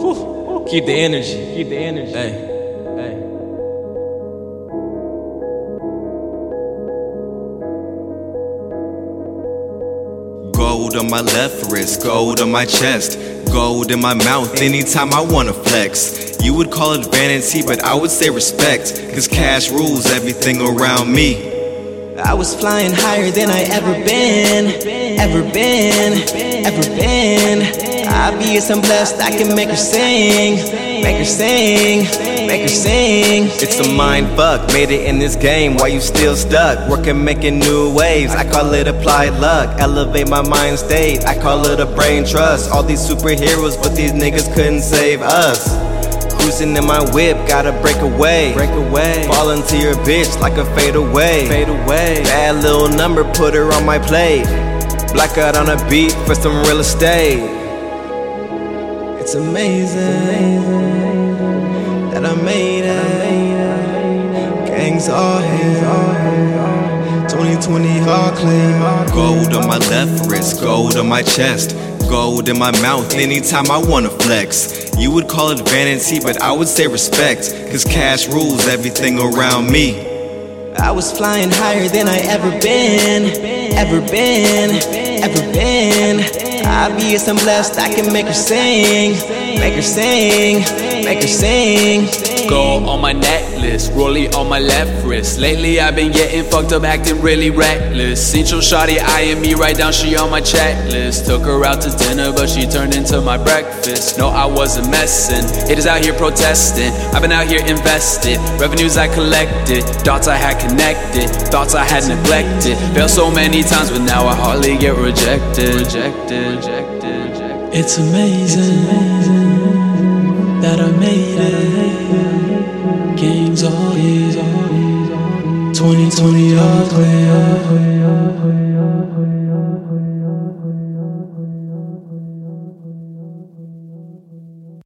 Whew. Keep the energy. Keep the energy. Hey. Hey. Gold on my left wrist, gold on my chest, gold in my mouth anytime I wanna flex. You would call it vanity, but I would say respect, cause cash rules everything around me. I was flying higher than I ever been, ever been, ever been. Obvious I'm blessed, I can make her sing, make her sing, make her sing. It's a mind fuck, made it in this game. Why you still stuck? Working, making new waves. I call it applied luck. Elevate my mind state. I call it a brain trust. All these superheroes, but these niggas couldn't save us. Cruising in my whip, gotta break away. Break away. Fall into your bitch like a fade away. Fade away. Bad little number, put her on my plate. Blackout on a beat for some real estate. It's amazing that I made it. Gangs all here. 2020 hard claim. Gold on my left wrist, gold on my chest, gold in my mouth anytime I wanna flex. You would call it vanity, but I would say respect, cause cash rules everything around me. I was flying higher than I ever been, ever been, ever been. Obvious I'm blessed, I can make her sing, make her sing, make her sing. Gold on my necklace, rollie on my left wrist. Lately I've been getting fucked up, acting really reckless. Seen your shawty eyeing me right down, she on my checklist. Took her out to dinner, but she turned into my breakfast. No, I wasn't messing. Haters out here protesting. I've been out here invested. Revenues I collected, dots I had connected, thoughts I had neglected. Failed so many times, but now I hardly get rejected. Rejected, rejected, rejected. It's amazing that I made it. 2020 all clear.